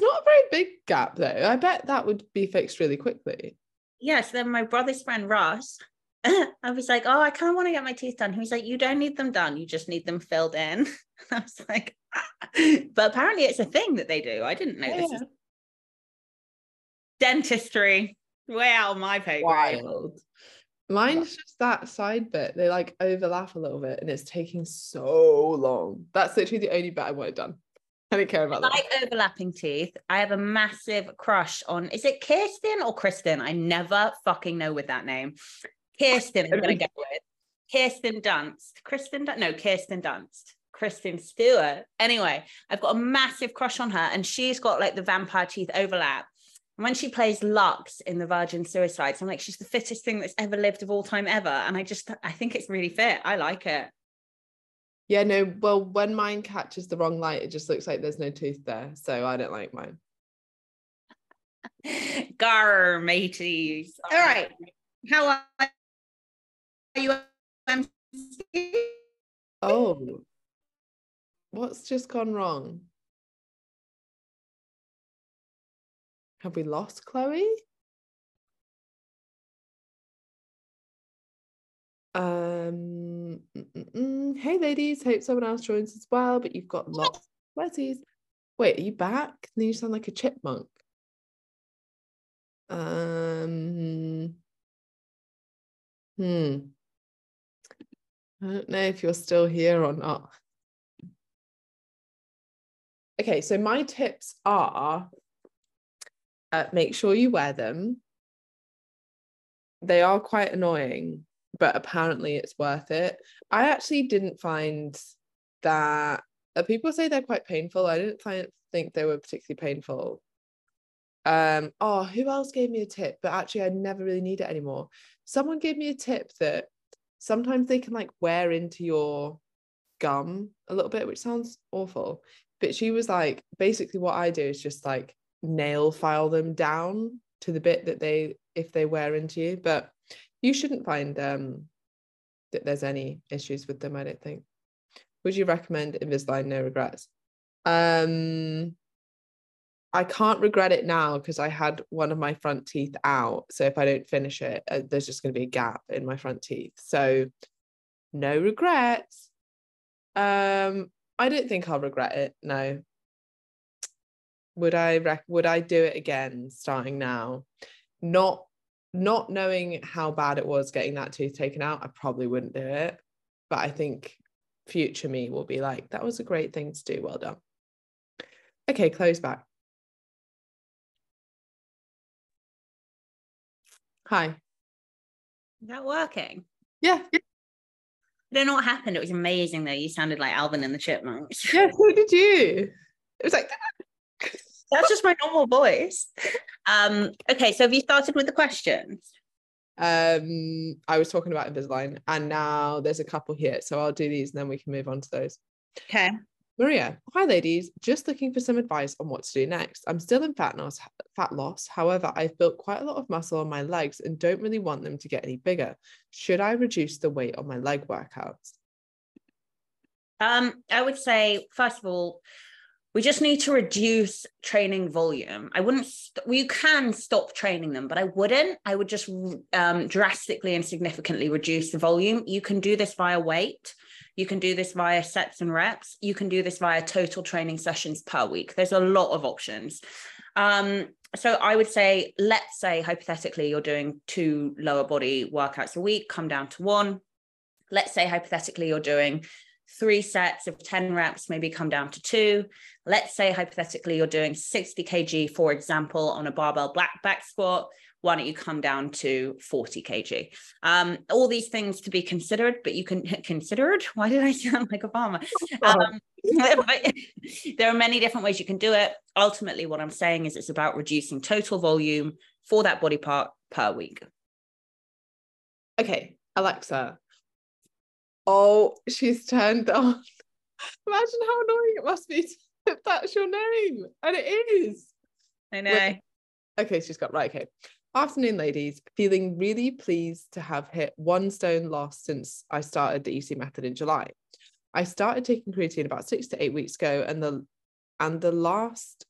It's not a very big gap though. I bet that would be fixed really quickly. Yes, then my brother's friend Ross, I was like, oh, I kind of want to get my teeth done. He was like, you don't need them done, you just need them filled in. I was like, but apparently it's a thing that they do. I didn't know yeah. this. Dentistry, way out of my pay Wild. Mine's just that side bit. They like overlap a little bit and it's taking so long. That's literally the only bit I want it done. I don't care about I like overlapping teeth. I have a massive crush on is it Kirsten or Kristen? I never fucking know with that name. Kirsten, I'm gonna go with. Kirsten Dunst. Kristen Dun- no, Kirsten Dunst. Kristen Stewart. Anyway, I've got a massive crush on her, and she's got like the vampire teeth overlap. And when she plays Lux in the Virgin Suicides, I'm like, she's the fittest thing that's ever lived of all time ever. And I just I think it's really fit. I like it. Yeah, no, well, when mine catches the wrong light, it just looks like there's no tooth there. So I don't like mine. Gar mateys. All right. How are you? Oh, what's just gone wrong? Have we lost Chloe? Um, hey ladies, hope someone else joins as well, but you've got lots of Wait, are you back? Then you sound like a chipmunk. Um, hmm. I don't know if you're still here or not. Okay, so my tips are uh, make sure you wear them. They are quite annoying but apparently it's worth it. I actually didn't find that uh, people say they're quite painful. I didn't find think they were particularly painful. Um, oh, who else gave me a tip? But actually, I never really need it anymore. Someone gave me a tip that sometimes they can like wear into your gum a little bit, which sounds awful. But she was like, basically, what I do is just like nail file them down to the bit that they if they wear into you. But you shouldn't find um, that there's any issues with them, I don't think. Would you recommend Invisalign No Regrets? Um, I can't regret it now because I had one of my front teeth out. So if I don't finish it, uh, there's just going to be a gap in my front teeth. So no regrets. Um, I don't think I'll regret it. No. Would I rec- would I do it again starting now? Not not knowing how bad it was getting that tooth taken out, I probably wouldn't do it. But I think future me will be like, that was a great thing to do. Well done. Okay, Chloe's back. Hi. Is that working? Yeah. I don't know what happened. It was amazing though. You sounded like Alvin and the Chipmunks. Yeah, so did you. It was like that's just my normal voice. Um, okay, so have you started with the questions? Um, I was talking about Invisalign, and now there's a couple here, so I'll do these and then we can move on to those. Okay. Maria, hi ladies, just looking for some advice on what to do next. I'm still in fat loss, fat loss. However, I've built quite a lot of muscle on my legs and don't really want them to get any bigger. Should I reduce the weight on my leg workouts? Um, I would say first of all, we just need to reduce training volume. I wouldn't, st- you can stop training them, but I wouldn't. I would just um, drastically and significantly reduce the volume. You can do this via weight. You can do this via sets and reps. You can do this via total training sessions per week. There's a lot of options. Um, so I would say, let's say hypothetically, you're doing two lower body workouts a week, come down to one. Let's say hypothetically, you're doing three sets of 10 reps, maybe come down to two. Let's say hypothetically you're doing 60 kg, for example, on a barbell black back squat. why don't you come down to 40 kg? Um, all these things to be considered, but you can considered. Why did I sound like a farmer? Um, there are many different ways you can do it. Ultimately, what I'm saying is it's about reducing total volume for that body part per week. Okay, Alexa. Oh, she's turned on. Imagine how annoying it must be if that's your name. And it is. I know. okay, she's got right. Okay. Afternoon, ladies. Feeling really pleased to have hit one stone lost since I started the EC method in July. I started taking creatine about six to eight weeks ago, and the and the last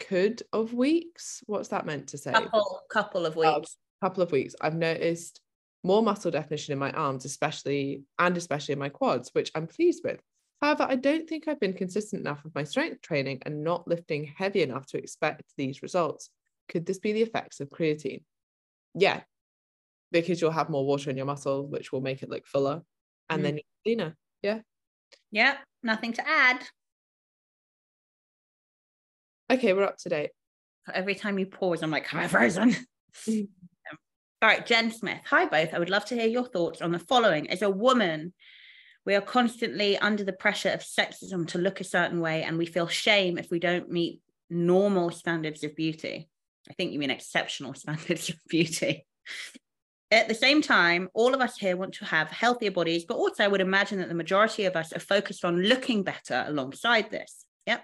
could of weeks. What's that meant to say? Couple, couple of weeks. couple of weeks. I've noticed more muscle definition in my arms, especially and especially in my quads, which I'm pleased with. However, I don't think I've been consistent enough with my strength training and not lifting heavy enough to expect these results. Could this be the effects of creatine? Yeah, because you'll have more water in your muscle, which will make it look fuller, and mm. then you're leaner. Yeah. Yeah, nothing to add. Okay, we're up to date. Every time you pause, I'm like, am I frozen? All right, Jen Smith. Hi, both. I would love to hear your thoughts on the following. As a woman, we are constantly under the pressure of sexism to look a certain way, and we feel shame if we don't meet normal standards of beauty. I think you mean exceptional standards of beauty. At the same time, all of us here want to have healthier bodies, but also I would imagine that the majority of us are focused on looking better alongside this. Yep.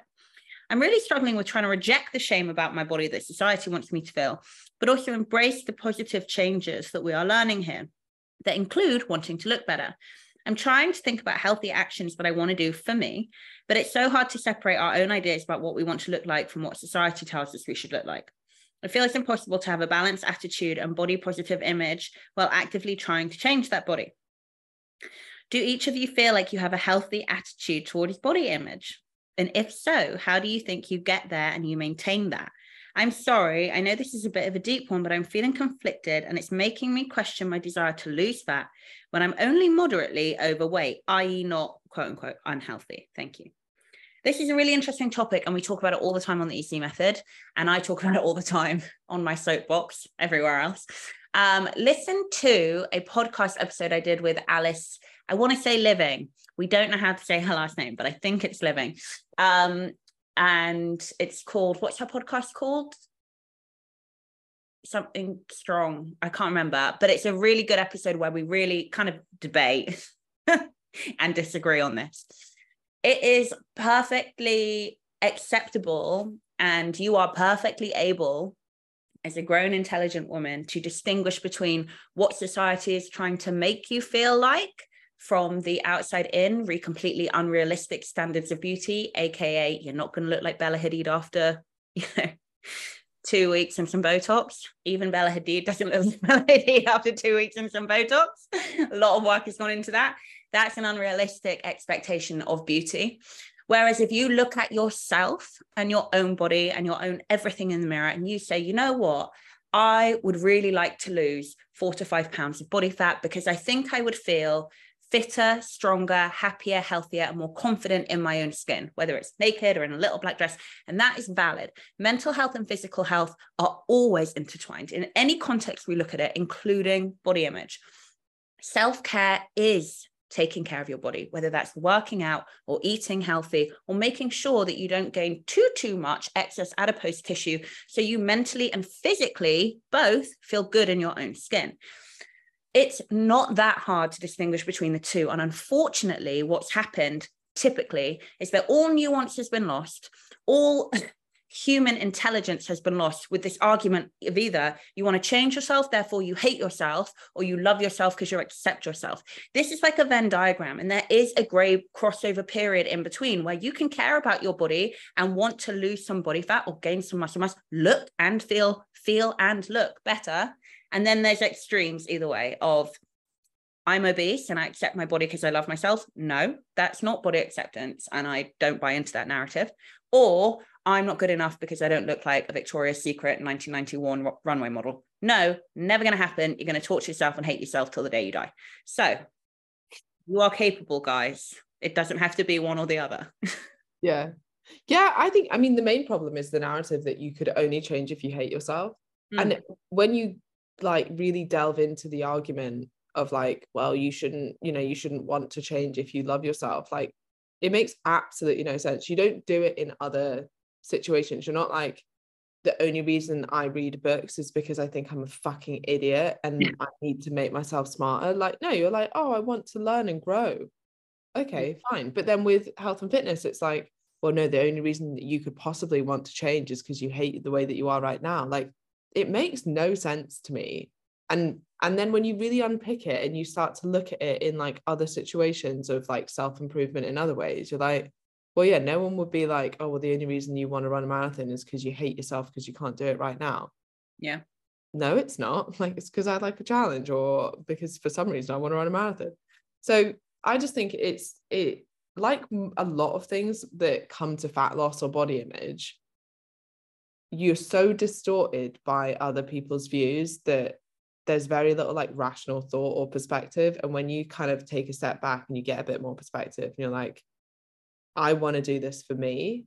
I'm really struggling with trying to reject the shame about my body that society wants me to feel, but also embrace the positive changes that we are learning here that include wanting to look better. I'm trying to think about healthy actions that I want to do for me, but it's so hard to separate our own ideas about what we want to look like from what society tells us we should look like. I feel it's impossible to have a balanced attitude and body positive image while actively trying to change that body. Do each of you feel like you have a healthy attitude towards body image? And if so, how do you think you get there and you maintain that? I'm sorry, I know this is a bit of a deep one, but I'm feeling conflicted and it's making me question my desire to lose fat when I'm only moderately overweight, i.e., not quote unquote unhealthy. Thank you. This is a really interesting topic, and we talk about it all the time on the EC method. And I talk about it all the time on my soapbox, everywhere else. Um, listen to a podcast episode I did with Alice. I want to say Liveing. We don't know how to say her last name, but I think it's Liveing. Um, and it's called, what's her podcast called? Something strong. I can't remember, but it's a really good episode where we really kind of debate and disagree on this it is perfectly acceptable and you are perfectly able as a grown intelligent woman to distinguish between what society is trying to make you feel like from the outside in re completely unrealistic standards of beauty aka you're not going to look like bella hadid after you know two weeks and some botox. Even bella hadid doesn't look like bella hadid after two weeks and some botox. A lot of work has gone into that. That's an unrealistic expectation of beauty. Whereas if you look at yourself and your own body and your own everything in the mirror and you say, you know what, I would really like to lose four to five pounds of body fat because I think I would feel fitter, stronger, happier, healthier, and more confident in my own skin, whether it's naked or in a little black dress. And that is valid. Mental health and physical health are always intertwined in any context we look at it, including body image. Self care is taking care of your body, whether that's working out or eating healthy or making sure that you don't gain too, too much excess adipose tissue. So you mentally and physically both feel good in your own skin. It's not that hard to distinguish between the two. And unfortunately, what's happened typically is that all nuance has been lost, all human intelligence has been lost with this argument of either you want to change yourself, therefore you hate yourself, or you love yourself because you accept yourself. This is like a Venn diagram, and there is a gray crossover period in between where you can care about your body and want to lose some body fat or gain some muscle mass, look and feel, feel and look better. And then there's extremes either way of I'm obese and I accept my body because I love myself. No, that's not body acceptance. And I don't buy into that narrative. Or I'm not good enough because I don't look like a Victoria's Secret 1991 runway model. No, never going to happen. You're going to torture yourself and hate yourself till the day you die. So you are capable, guys. It doesn't have to be one or the other. yeah. Yeah. I think, I mean, the main problem is the narrative that you could only change if you hate yourself. mm. and when you like really delve into the argument of like well you shouldn't you know you shouldn't want to change if you love yourself like it makes absolutely no sense you don't do it in other situations you're not like the only reason I read books is because I think I'm a fucking idiot and I need to make myself smarter. Like, no, you're like, oh, I want to learn and grow. Okay, fine. But then with health and fitness, it's like, well, no, the only reason that you could possibly want to change is because you hate the way that you are right now. Like, it makes no sense to me. And and then when you really unpick it and you start to look at it in like other situations of like self-improvement in other ways, you're like, well, yeah, no one would be like, oh, well, the only reason you want to run a marathon is because you hate yourself because you can't do it right now. Yeah. No, it's not. Like, it's because I like a challenge or because for some reason I want to run a marathon. So I just think it's, it, like a lot of things that come to fat loss or body image, you're so distorted by other people's views that there's very little like rational thought or perspective. And when you kind of take a step back and you get a bit more perspective, and you're like, I want to do this for me,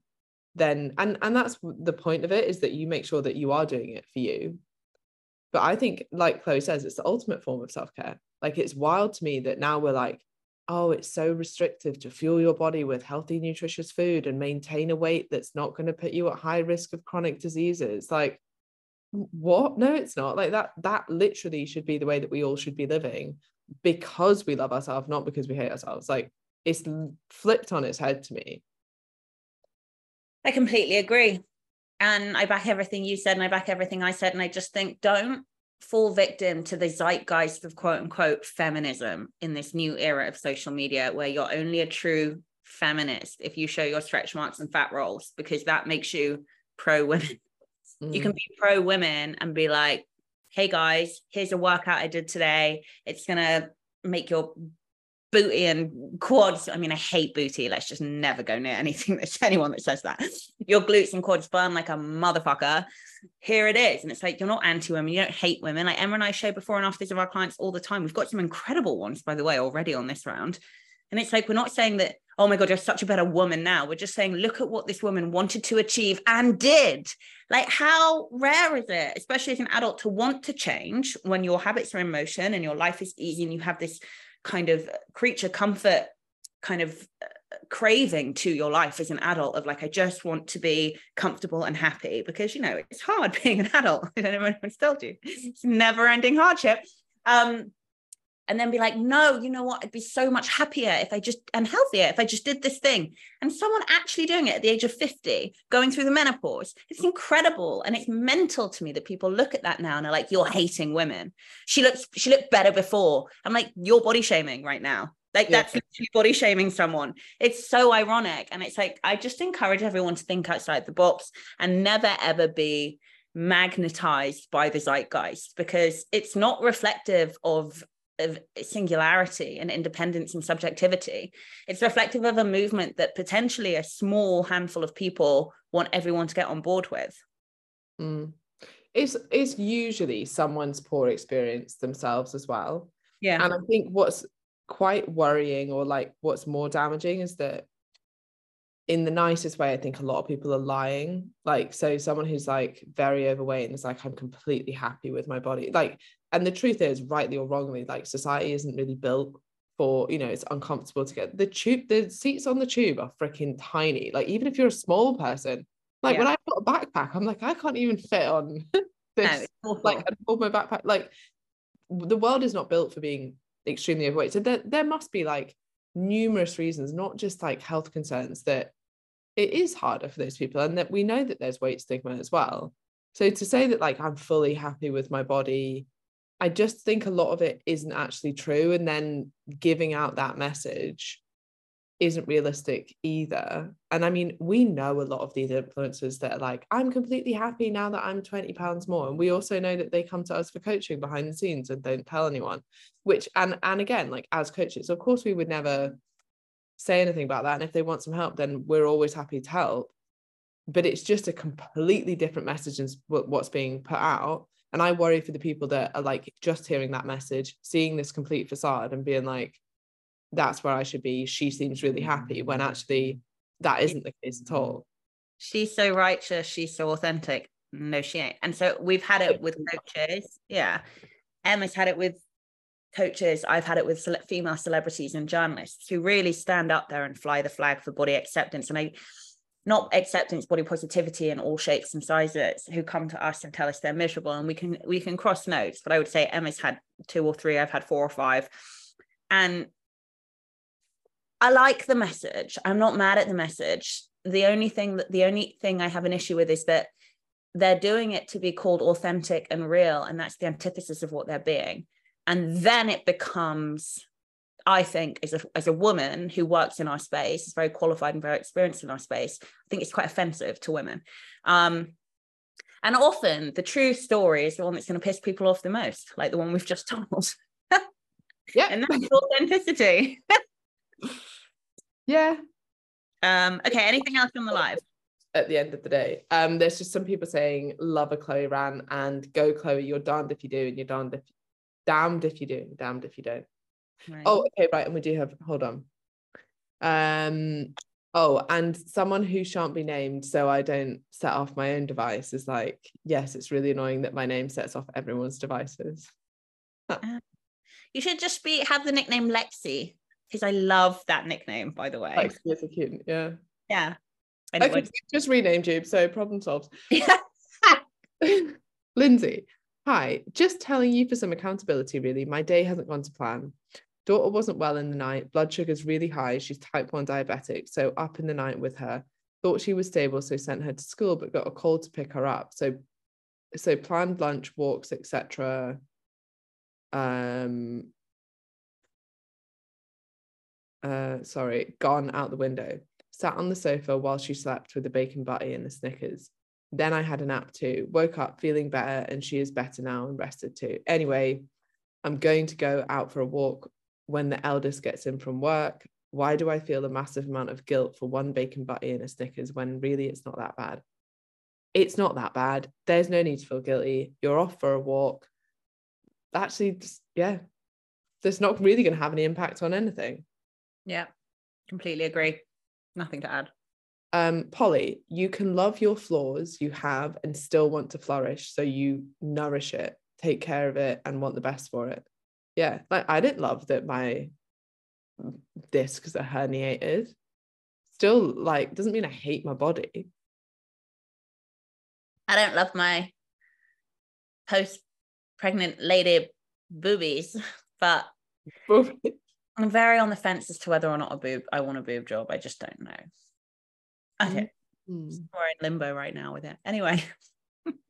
then and and that's the point of it is that you make sure that you are doing it for you. But I think, like Chloe says, it's the ultimate form of self-care. Like it's wild to me that now we're like, oh, it's so restrictive to fuel your body with healthy, nutritious food and maintain a weight that's not going to put you at high risk of chronic diseases. Like, what? No, it's not. Like that, that literally should be the way that we all should be living because we love ourselves, not because we hate ourselves. Like it's flipped on its head to me. I completely agree. And I back everything you said and I back everything I said. And I just think don't fall victim to the zeitgeist of quote unquote feminism in this new era of social media where you're only a true feminist if you show your stretch marks and fat rolls because that makes you pro women. Mm. You can be pro women and be like, hey guys, here's a workout I did today. It's going to make your booty and quads. I mean, I hate booty. Let's just never go near anything that's anyone that says that. Your glutes and quads burn like a motherfucker. Here it is. And it's like, you're not anti women. You don't hate women. Like Emma and I show before and afters of our clients all the time. We've got some incredible ones, by the way, already on this round. And it's like, we're not saying that, oh my God, you're such a better woman now. We're just saying, look at what this woman wanted to achieve and did. Like, how rare is it, especially as an adult, to want to change when your habits are in motion and your life is easy and you have this kind of creature comfort kind of uh, craving to your life as an adult of like I just want to be comfortable and happy because you know it's hard being an adult. I don't know anyone's told you it's never ending hardship. Um, and then be like, no, you know what? I'd be so much happier if I just and healthier if I just did this thing. And someone actually doing it at the age of 50, going through the menopause, it's incredible. And it's mental to me that people look at that now and are like, you're hating women. She looks, she looked better before. I'm like, you're body shaming right now. Like yeah. that's literally body shaming someone. It's so ironic. And it's like, I just encourage everyone to think outside the box and never ever be magnetized by the zeitgeist because it's not reflective of of singularity and independence and subjectivity. It's reflective of a movement that potentially a small handful of people want everyone to get on board with. Mm. It's it's usually someone's poor experience themselves as well. Yeah. And I think what's quite worrying or like what's more damaging is that in the nicest way, I think a lot of people are lying. Like, so someone who's like very overweight and is like, I'm completely happy with my body. Like, and the truth is, rightly or wrongly, like society isn't really built for, you know, it's uncomfortable to get the tube, the seats on the tube are freaking tiny. Like, even if you're a small person, like yeah. when I put a backpack, I'm like, I can't even fit on this. No, like, I pulled my backpack. Like, the world is not built for being extremely overweight. So there, there must be like numerous reasons, not just like health concerns, that it is harder for those people. And that we know that there's weight stigma as well. So to say that like I'm fully happy with my body, I just think a lot of it isn't actually true. And then giving out that message isn't realistic either. And I mean, we know a lot of these influencers that are like, I'm completely happy now that I'm 20 pounds more. And we also know that they come to us for coaching behind the scenes and don't tell anyone, which, and, and again, like as coaches, of course, we would never say anything about that. And if they want some help, then we're always happy to help. But it's just a completely different message than what's being put out. And I worry for the people that are like just hearing that message, seeing this complete facade and being like, that's where I should be. She seems really happy when mm. actually that isn't the case at all. She's so righteous. She's so authentic. no, she ain't. And so we've had it with coaches. Yeah. Emma's had it with coaches. I've had it with cele- female celebrities and journalists who really stand up there and fly the flag for body acceptance. And I, not acceptance, body positivity in all shapes and sizes, who come to us and tell us they're miserable. And we can we can cross notes, but I would say Emma's had two or three. I've had four or five, and I like the message. I'm not mad at the message. The only thing that the only thing I have an issue with is that they're doing it to be called authentic and real, and that's the antithesis of what they're being. And then it becomes, I think, as a as a woman who works in our space, is very qualified and very experienced in our space. I think it's quite offensive to women. Um, and often the true story is the one that's going to piss people off the most, like the one we've just told. Yeah. and that's authenticity. yeah. Um, okay, anything else on the live? At the end of the day, um, there's just some people saying love a Chloe Ran and go Chloe. You're damned if you do, and you're damned if damned if you do, damned if you don't. Right. Oh, okay, right. And we do have hold on. Um, oh, and someone who shan't be named, so I don't set off my own device is like, yes, it's really annoying that my name sets off everyone's devices. you should just be have the nickname Lexi because I love that nickname, by the way. Like, it's cute, yeah. yeah. Okay, just renamed you, so problem solved. Lindsay, hi. Just telling you for some accountability, really. My day hasn't gone to plan. Daughter wasn't well in the night. Blood sugar's really high. She's type 1 diabetic. So up in the night with her. Thought she was stable, so sent her to school, but got a call to pick her up. So so planned lunch, walks, etc. Um uh sorry, gone out the window. Sat on the sofa while she slept with a bacon butty and a Snickers. Then I had a nap too. Woke up feeling better and she is better now and rested too. Anyway, I'm going to go out for a walk when the eldest gets in from work. Why do I feel a massive amount of guilt for one bacon butty and a Snickers when really it's not that bad? It's not that bad. There's no need to feel guilty. You're off for a walk. Actually, just, yeah, that's not really going to have any impact on anything. Yeah. Completely agree. Nothing to add. um polly you can love your flaws you have and still want to flourish so you nourish it take care of it and want the best for it yeah like i didn't love that my discs are herniated still like doesn't mean i hate my body I don't love my post pregnant lady boobies, but I'm very on the fence as to whether or not a boob I want a boob job. I just don't know. Okay. Mm. We're in limbo right now with it. Anyway.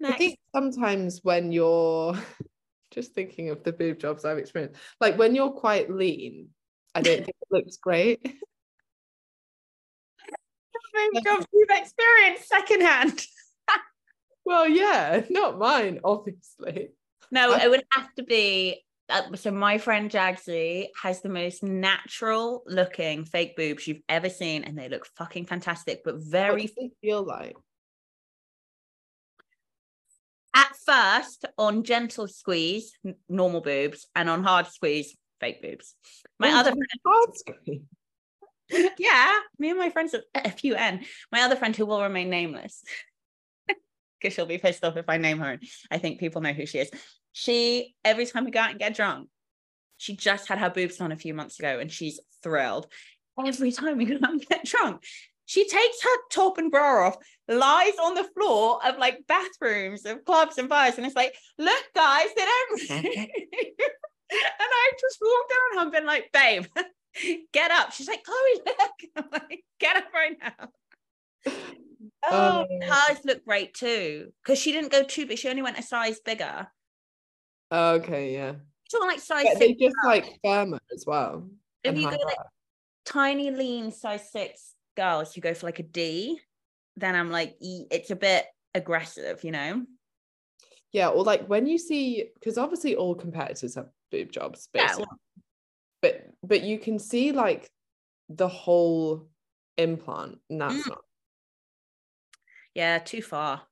I think sometimes when you're just thinking of the boob jobs I've experienced, like when you're quite lean, I don't think it looks great. boob jobs you've experienced secondhand. Well, yeah, not mine, obviously. No, I- it would have to be. Uh, so my friend Jagsy has the most natural looking fake boobs you've ever seen, and they look fucking fantastic, but What very feel like? at first on gentle squeeze, n- normal boobs, and on hard squeeze, fake boobs. My Oh, other friend, hard screen. yeah, me and my friends at FUN. My other friend who will remain nameless. Because she'll be pissed off if I name her. I think people know who she is. She every time we go out and get drunk, she just had her boobs done a few months ago and she's thrilled. Every time we go out and get drunk, she takes her top and bra off, lies on the floor of like bathrooms of clubs and bars, and it's like, look, guys, they don't. and I just walked down and been like, babe, get up. She's like, Chloe, look. I'm like, get up right now. Um, oh, Oh. hers look great too. Because she didn't go too big, she only went a size bigger. Okay, yeah. On like size But they six. just like firmer as well. If you go like tiny, lean, size six girls who go for like a D, then I'm like, it's a bit aggressive, you know? Yeah, or like when you see, because obviously all competitors have boob jobs, Yeah, basically. but but you can see like the whole implant, and that's Mm. not. Yeah, too far.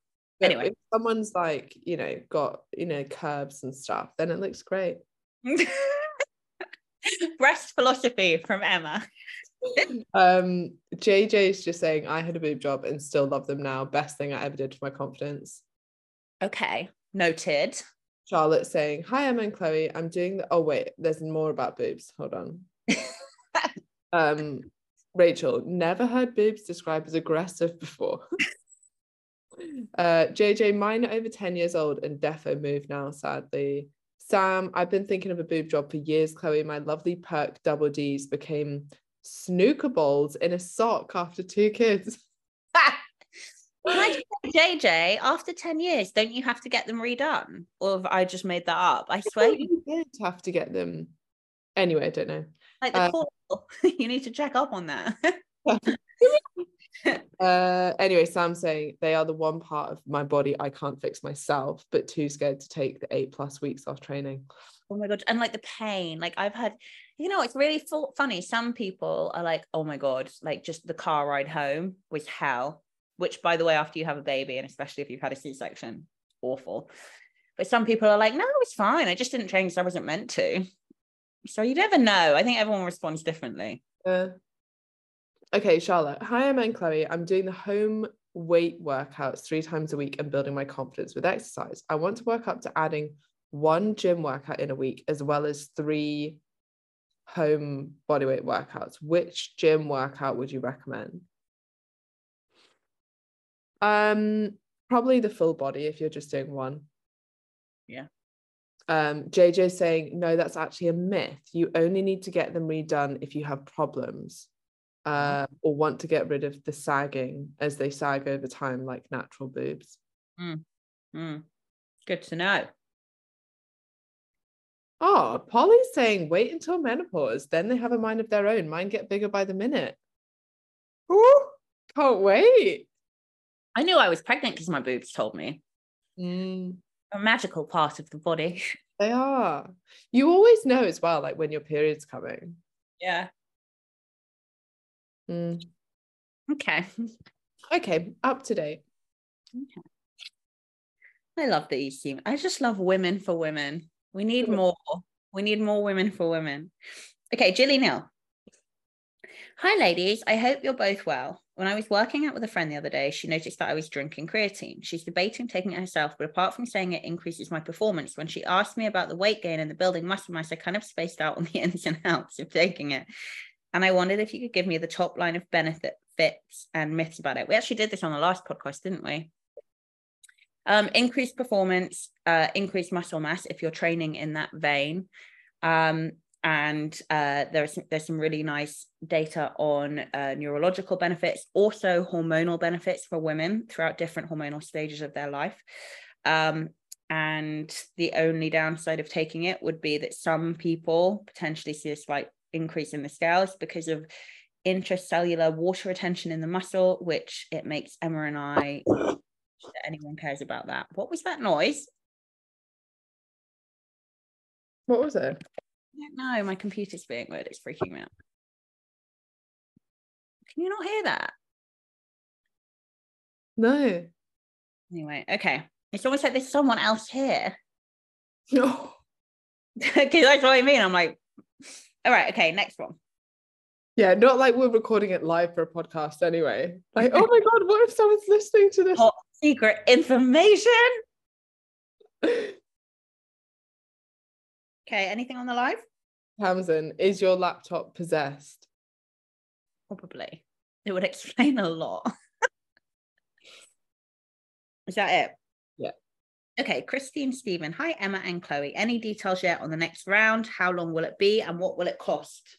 Anyway. if someone's like you know got you know curves and stuff, then it looks great. Breast philosophy from Emma. Um, JJ's just saying I had a boob job and still love them now. Best thing I ever did for my confidence. Okay, noted. Charlotte saying, Hi, Emma and Chloe. I'm doing the oh wait, there's more about boobs. Hold on. um Rachel, never heard boobs described as aggressive before. Uh JJ, mine over 10 years old and defo moved now, sadly. Sam, I've been thinking of a boob job for years, Chloe. My lovely perk double D's became snooker balls in a sock after two kids. JJ, after 10 years, don't you have to get them redone? Or have I just made that up? I swear you did have to get them. Anyway, I don't know. Like the uh, call, you need to check up on that. uh, anyway, Sam saying they are the one part of my body I can't fix myself, but too scared to take the eight plus weeks off training. Oh my god! And like the pain, like I've had, you know, it's really funny. Some people are like, "Oh my god!" Like just the car ride home was hell which by the way after you have a baby and especially if you've had a c-section awful but some people are like no it's fine i just didn't train because i wasn't meant to so you never know i think everyone responds differently uh, okay charlotte hi i'm Anne chloe i'm doing the home weight workouts three times a week and building my confidence with exercise i want to work up to adding one gym workout in a week as well as three home bodyweight workouts which gym workout would you recommend um, probably the full body if you're just doing one. Yeah. Um, JJ saying, no, that's actually a myth. You only need to get them redone if you have problems uh, or want to get rid of the sagging as they sag over time, like natural boobs. Mm. Mm. Good to know. Oh, Polly's saying wait until menopause, then they have a mind of their own. Mine get bigger by the minute. Ooh, can't wait. I knew I was pregnant because my boobs told me. Mm. A magical part of the body. They are. You always know as well, like when your period's coming. Yeah. Mm. Okay. Okay, up to date. Okay. I love the EC. I just love women for women. We need more. We need more women for women. Okay, Jilly Neal. Hi, ladies. I hope you're both well. When I was working out with a friend the other day, she noticed that I was drinking creatine. She's debating taking it herself, but apart from saying it increases my performance, when she asked me about the weight gain and the building muscle mass, I kind of spaced out on the ins and outs of taking it. And I wondered if you could give me the top line of benefit, benefits and myths about it. We actually did this on the last podcast, didn't we? Um, increased performance, uh, increased muscle mass if you're training in that vein. Um, and uh, there's there's some really nice data on uh, neurological benefits, also hormonal benefits for women throughout different hormonal stages of their life. Um, and the only downside of taking it would be that some people potentially see a slight increase in the scales because of intracellular water retention in the muscle, which it makes Emma and I. anyone cares about that. What was that noise? What was it? No, my computer's being weird. It's freaking me out. Can you not hear that? No. Anyway, okay. It's almost like there's someone else here. No. Because that's what I mean. I'm like, all right, okay, next one. Yeah, not like we're recording it live for a podcast anyway. Like, oh my God, what if someone's listening to this? Top secret information. okay, anything on the live? Tamsin, is your laptop possessed? Probably. It would explain a lot. is that it? Okay, Christine Stephen. Hi, Emma and Chloe. Any details yet on the next round? How long will it be and what will it cost?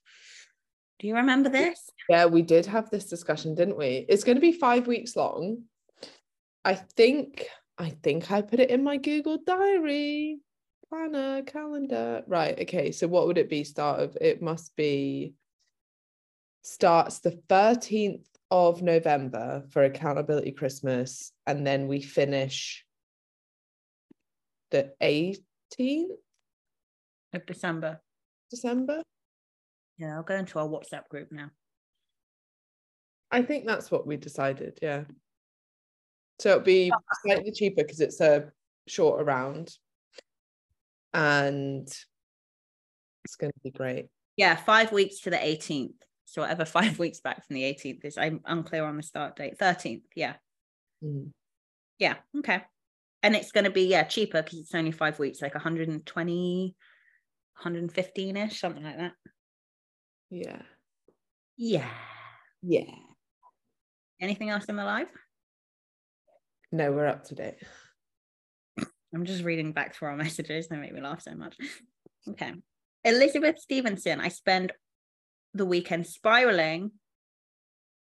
Do you remember this? Yeah, we did have this discussion, didn't we? It's going to be five weeks long. I think I think I put it in my Google Diary planner, calendar. Right. Okay. So what would it be? Start of it must be starts the 13th of November for accountability Christmas, and then we finish the 18th of December. December. Yeah, I'll go into our WhatsApp group now. I think that's what we decided. Yeah. So it'll be slightly cheaper because it's a shorter round and it's going to be great. Yeah, five weeks to the 18th. So whatever five weeks back from the 18th is, I'm unclear on the start date. 13th, yeah. Mm. Yeah, okay. And it's going to be yeah cheaper because it's only five weeks like 120 115ish something like that Yeah. yeah Yeah. anything else in the live No, we're up to date. i'm just reading back through our messages they make me laugh so much okay elizabeth stevenson i spend the weekend spiraling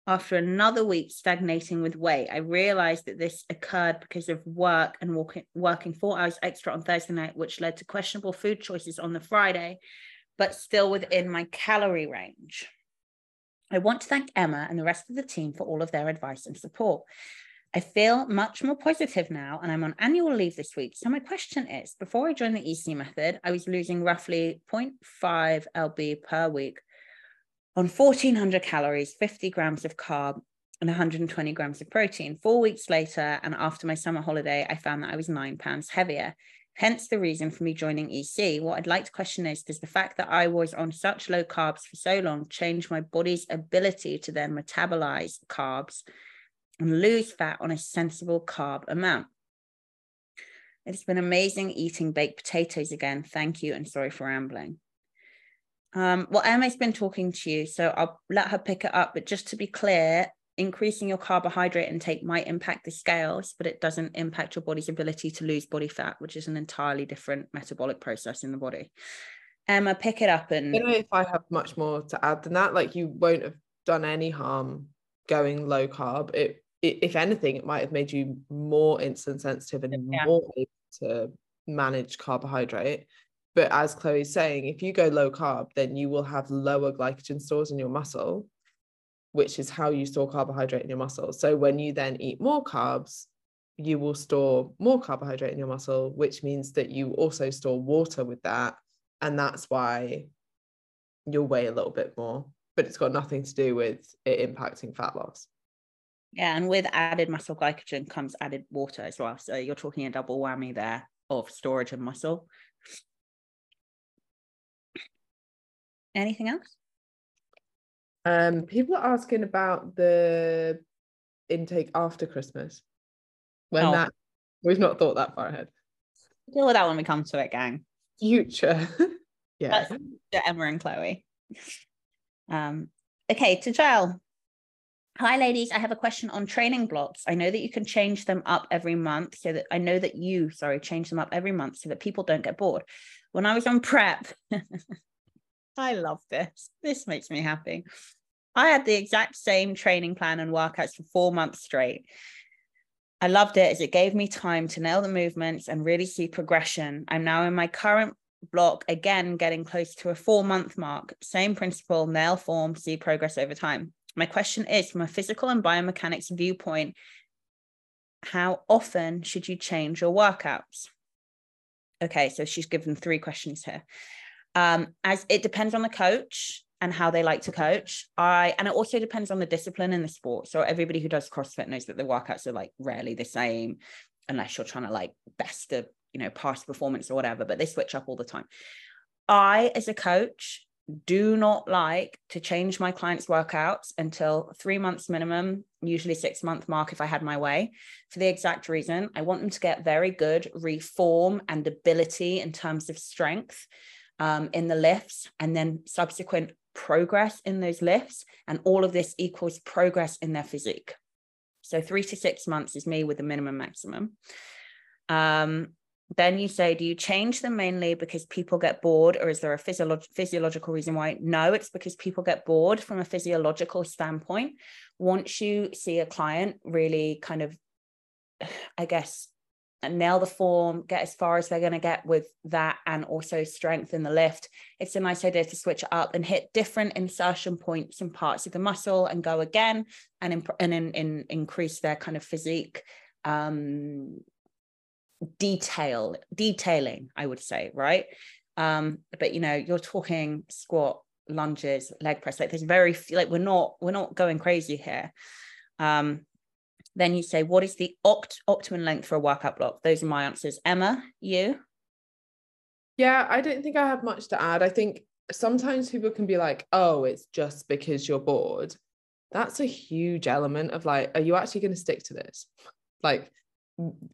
after another week stagnating with weight, I realized that this occurred because of work and walking, working four hours extra on Thursday night, which led to questionable food choices on the Friday, but still within my calorie range. I want to thank Emma and the rest of the team for all of their advice and support. I feel much more positive now, and I'm on annual leave this week. So, my question is before I joined the EC method, I was losing roughly 0.5 lb per week on 1400 calories, 50 grams of carb, and 120 grams of protein. Four weeks later, and after my summer holiday, I found that I was nine pounds heavier. Hence the reason for me joining EC. What I'd like to question is Does the fact that I was on such low carbs for so long change my body's ability to then metabolize carbs and lose fat on a sensible carb amount? It's been amazing eating baked potatoes again. Thank you, and sorry for rambling. Um, well, Emma's been talking to you, so I'll let her pick it up. But just to be clear, increasing your carbohydrate intake might impact the scales, but it doesn't impact your body's ability to lose body fat, which is an entirely different metabolic process in the body. Emma, pick it up and I don't know if I have much more to add than that. Like you won't have done any harm going low carb. It, it if anything, it might have made you more insulin sensitive and Yeah. more able to manage carbohydrate. But as Chloe's saying, if you go low carb, then you will have lower glycogen stores in your muscle, which is how you store carbohydrate in your muscle. So when you then eat more carbs, you will store more carbohydrate in your muscle, which means that you also store water with that. And that's why you'll weigh a little bit more, but it's got nothing to do with it impacting fat loss. yeah, and with added muscle glycogen comes added water as well. So you're talking a double whammy there of storage of muscle. Anything else? Um, people are asking about the intake after Christmas. When Oh. that we've not thought that far ahead. Deal with that when we come to it, gang. Future. yeah. That's Emma and Chloe. Um, okay, to Giles. Hi, ladies. I have a question on training blocks. I know that you can change them up every month so that I know that you, sorry, change them up every month so that people don't get bored. When I was on prep, I love this. This makes me happy. I had the exact same training plan and workouts for four months straight. I loved it as it gave me time to nail the movements and really see progression. I'm now in my current block, again, getting close to a four month mark. Same principle, nail form, see progress over time. My question is from a physical and biomechanics viewpoint, how often should you change your workouts? Okay, so she's given three questions here. Um, as it depends on the coach and how they like to coach. I and it also depends on the discipline in the sport. So everybody who does CrossFit knows that the workouts are like rarely the same, unless you're trying to like best the you know past performance or whatever. But they switch up all the time. I, as a coach, do not like to change my clients' workouts until three months minimum, usually six month mark if I had my way, for the exact reason I want them to get very good reform and ability in terms of strength um, in the lifts and then subsequent progress in those lifts. And all of this equals progress in their physique. So three to six months is me with the minimum maximum. Um, then you say, do you change them mainly because people get bored, or is there a physiolog- physiological reason why? No, it's because people get bored from a physiological standpoint. Once you see a client really kind of, I guess, nail the form, get as far as they're going to get with that, and also strengthen the lift, it's a nice idea to switch up and hit different insertion points and parts of the muscle and go again and, imp- and in, in, increase their kind of physique um detail detailing i would say right? Um but you know you're talking squat lunges leg press like there's very few like we're not we're not going crazy here. Um then you say what is the opt- optimum length for a workout block those are my answers emma you Yeah, I don't think I have much to add. I think sometimes people can be like, oh, it's just because you're bored. That's a huge element of like, are you actually going to stick to this? Like,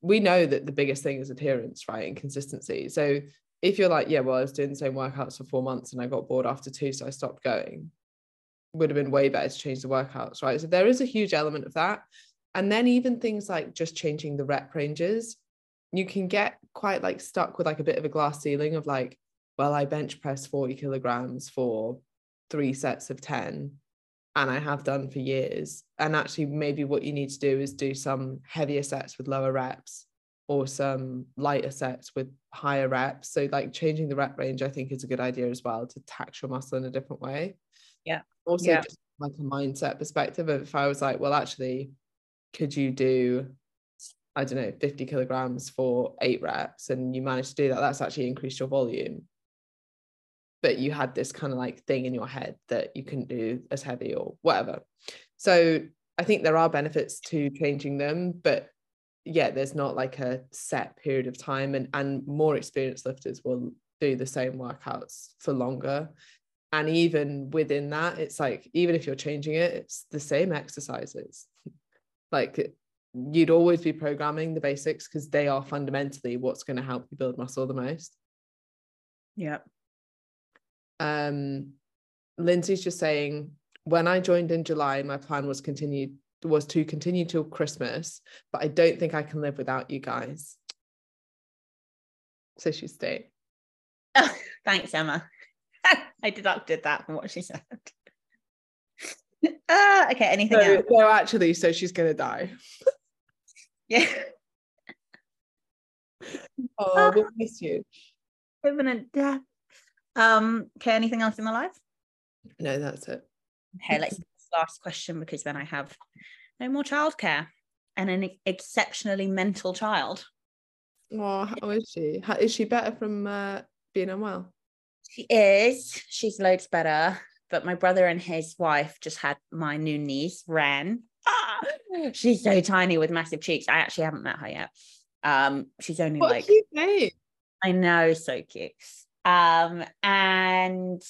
we know that the biggest thing is adherence, right? And consistency. So if you're like, yeah, well, I was doing the same workouts for four months and I got bored after two, so I stopped going, would have been way better to change the workouts, right? So there is a huge element of that. And then even things like just changing the rep ranges, you can get quite like stuck with like a bit of a glass ceiling of like, well, I bench press 40 kilograms for three sets of 10 and I have done for years. And actually, maybe what you need to do is do some heavier sets with lower reps or some lighter sets with higher reps. So, like changing the rep range, I think is a good idea as well to tax your muscle in a different way. Yeah. Also, yeah. just like a mindset perspective of if I was like, well, actually, could you do, I don't know, 50 kilograms for eight reps and you managed to do that, that's actually increased your volume. But you had this kind of like thing in your head that you couldn't do as heavy or whatever. So I think there are benefits to changing them, but yeah, there's not like a set period of time and and more experienced lifters will do the same workouts for longer and even within that it's like even if you're changing it it's the same exercises like you'd always be programming the basics because they are fundamentally what's going to help you build muscle the most. Yeah um lindsay's just saying when i joined in july my plan was continued was to continue till christmas but i don't think i can live without you guys. So she stayed. Oh, thanks emma. I deducted that from what she said. Uh, okay, anything so, else? No, actually, so she's gonna die. yeah. Oh, we miss you. Imminent death. Um, okay, anything else in the life? No, that's it. Okay, let's last question because then I have no more childcare and an exceptionally mental child. Oh, how is she? How, is she better from uh, being unwell? She is. She's loads better. But my brother and his wife just had my new niece, Ren. Ah, she's so tiny with massive cheeks. I actually haven't met her yet. Um, she's only what like cute name. I know, so cute. Um, and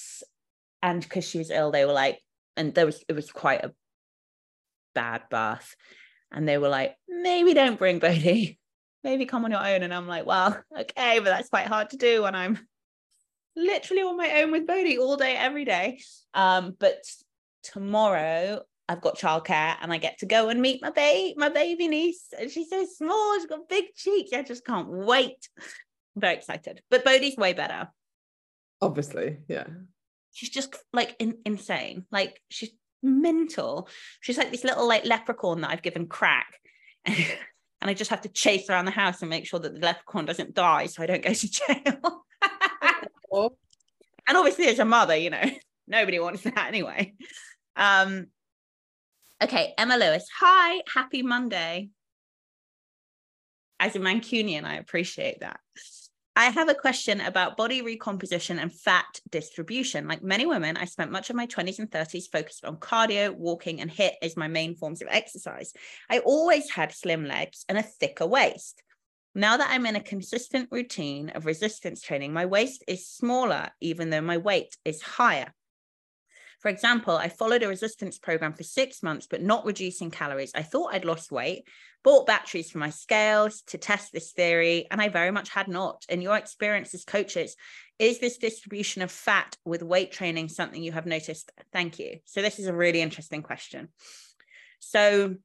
and because she was ill, they were like, and there was it was quite a bad birth. And they were like, maybe don't bring Bodhi. Maybe come on your own. And I'm like, well, okay, but that's quite hard to do when I'm literally on my own with Bodhi all day, every day. Um, but tomorrow I've got childcare and I get to go and meet my baby, my baby niece. And she's so small, she's got big cheeks. I just can't wait. I'm very excited. But Bodhi's way better. Obviously, yeah. She's just like in, insane. Like she's mental. She's like this little like leprechaun that I've given crack. and I just have to chase around the house and make sure that the leprechaun doesn't die so I don't go to jail. And obviously, as a mother, you know, nobody wants that anyway. Um, okay, Emma Lewis. Hi, happy Monday. As a Mancunian, I appreciate that. I have a question about body recomposition and fat distribution. Like many women, I spent much of my 20s and 30s focused on cardio, walking, and HIIT as my main forms of exercise. I always had slim legs and a thicker waist. Now that I'm in a consistent routine of resistance training, my waist is smaller, even though my weight is higher. For example, I followed a resistance program for six months, but not reducing calories. I thought I'd lost weight, bought batteries for my scales to test this theory, and I very much had not. In your experience as coaches, is this distribution of fat with weight training something you have noticed? Thank you. So, this is a really interesting question. So,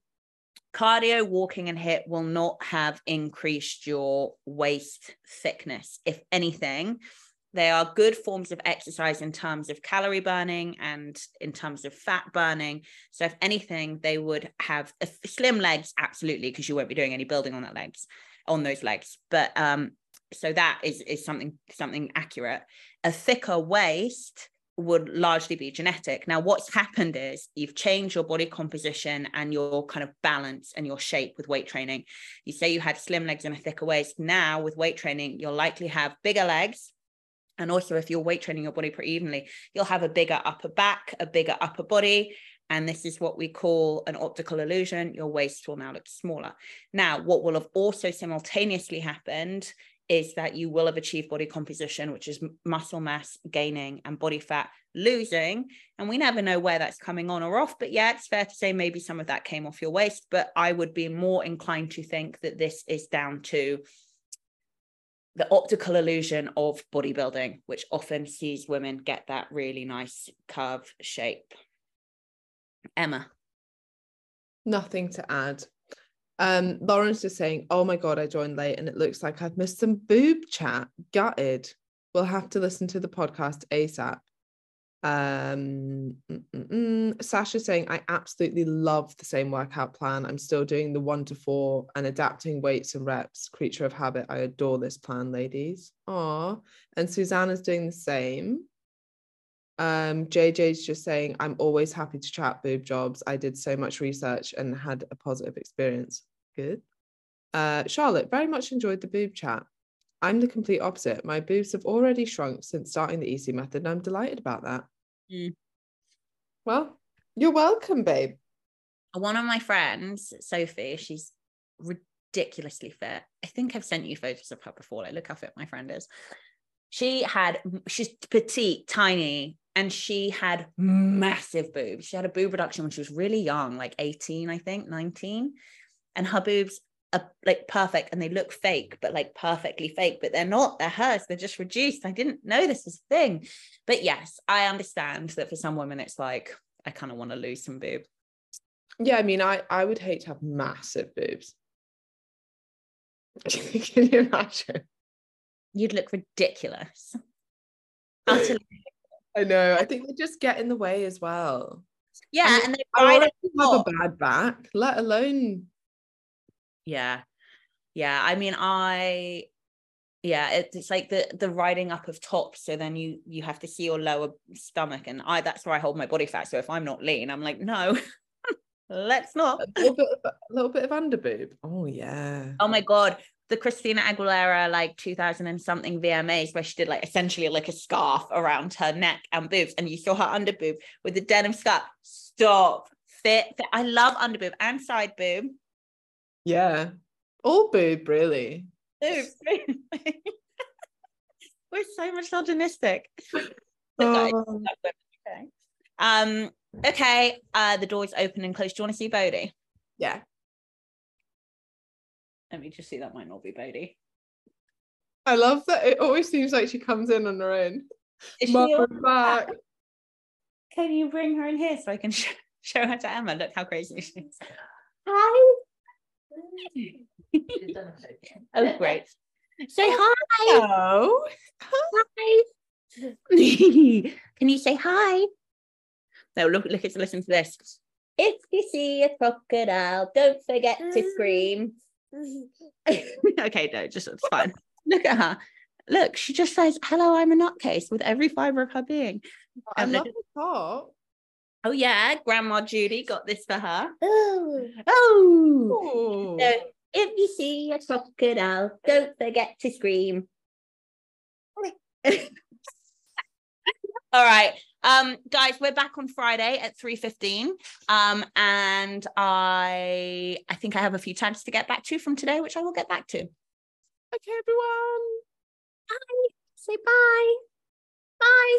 cardio, walking, and HIIT will not have increased your waist thickness. If anything, they are good forms of exercise in terms of calorie burning and in terms of fat burning. So, if anything, they would have slim legs, absolutely, because you won't be doing any building on that legs, on those legs. But um, so that is is something something accurate. A thicker waist would largely be genetic. Now, what's happened is you've changed your body composition and your kind of balance and your shape with weight training. You say you had slim legs and a thicker waist. Now, with weight training, you'll likely have bigger legs. And also, if you're weight training your body pretty evenly, you'll have a bigger upper back, a bigger upper body. And this is what we call an optical illusion. Your waist will now look smaller. Now, what will have also simultaneously happened is that you will have achieved body composition, which is muscle mass gaining and body fat losing. And we never know where that's coming on or off. But yeah, it's fair to say maybe some of that came off your waist. But I would be more inclined to think that this is down to the optical illusion of bodybuilding, which often sees women get that really nice curve shape. Emma. Nothing to add. Um, Lawrence is saying, Oh my god, I joined late and it looks like I've missed some boob chat. Gutted. We'll have to listen to the podcast ASAP. Um, mm, mm, mm. Sasha saying, I absolutely love the same workout plan. I'm still doing the one to four and adapting weights and reps. Creature of habit. I adore this plan, ladies. Aw. And Susanna's doing the same. Um, JJ's just saying, I'm always happy to chat boob jobs. I did so much research and had a positive experience. Good. Uh, Charlotte, very much enjoyed the boob chat. I'm the complete opposite. My boobs have already shrunk since starting the EC method, and I'm delighted about that. Mm. Well, you're welcome, babe. One of my friends, Sophie, she's ridiculously fit. I think I've sent you photos of her before. Like, look how fit my friend is. She had, she's petite, tiny, and she had massive boobs. She had a boob reduction when she was really young, like 18, I think, 19. And her boobs are uh, like perfect and they look fake, but like perfectly fake, but they're not, they're hers, they're just reduced. I didn't know this was a thing. But yes, I understand that for some women, it's like, I kind of want to lose some boob. Yeah, I mean, I, I would hate to have massive boobs. Can you imagine? You'd look ridiculous. Utterly. I know. I think they just get in the way as well. Yeah, mean, and they I already have a bad back, let alone yeah yeah i mean i yeah it, it's like the the riding up of top so then you you have to see your lower stomach and i that's where i hold my body fat so if i'm not lean i'm like no let's not a little bit of, a little bit of underboob. Oh yeah. oh my god the christina aguilera like 2000 and something vmas where she did like essentially like a scarf around her neck and boobs and you saw her underboob with the denim skirt stop fit, fit. i love underboob and side boob Yeah. All boob, really. Boob. We're so misogynistic. Oh. okay. Um, okay, uh, the door's open and closed. Do you want to see Bodhi? Yeah. Let me just see. That might not be Bodhi. I love that it always seems like she comes in on her own. Is back. Can you bring her in here so I can show, show her to Emma? Look how crazy she is. Hi. oh, great. Say hi. Hello. Hi. Can you say hi? No, look, look, listen to this. If you see a crocodile, don't forget to scream. okay, no, just it's fine. Look at her. Look, she just says, Hello, I'm a nutcase with every fiber of her being. I Um, love the top. Oh, yeah, Grandma Judy got this for her. Oh, Oh. so if you see a crocodile, don't forget to scream. All right. Um, guys, we're back on Friday at 3.15. Um, and I I think I have a few tags to get back to from today, which I will get back to. Okay, everyone. Bye. Say bye. Bye.